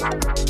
Yeah.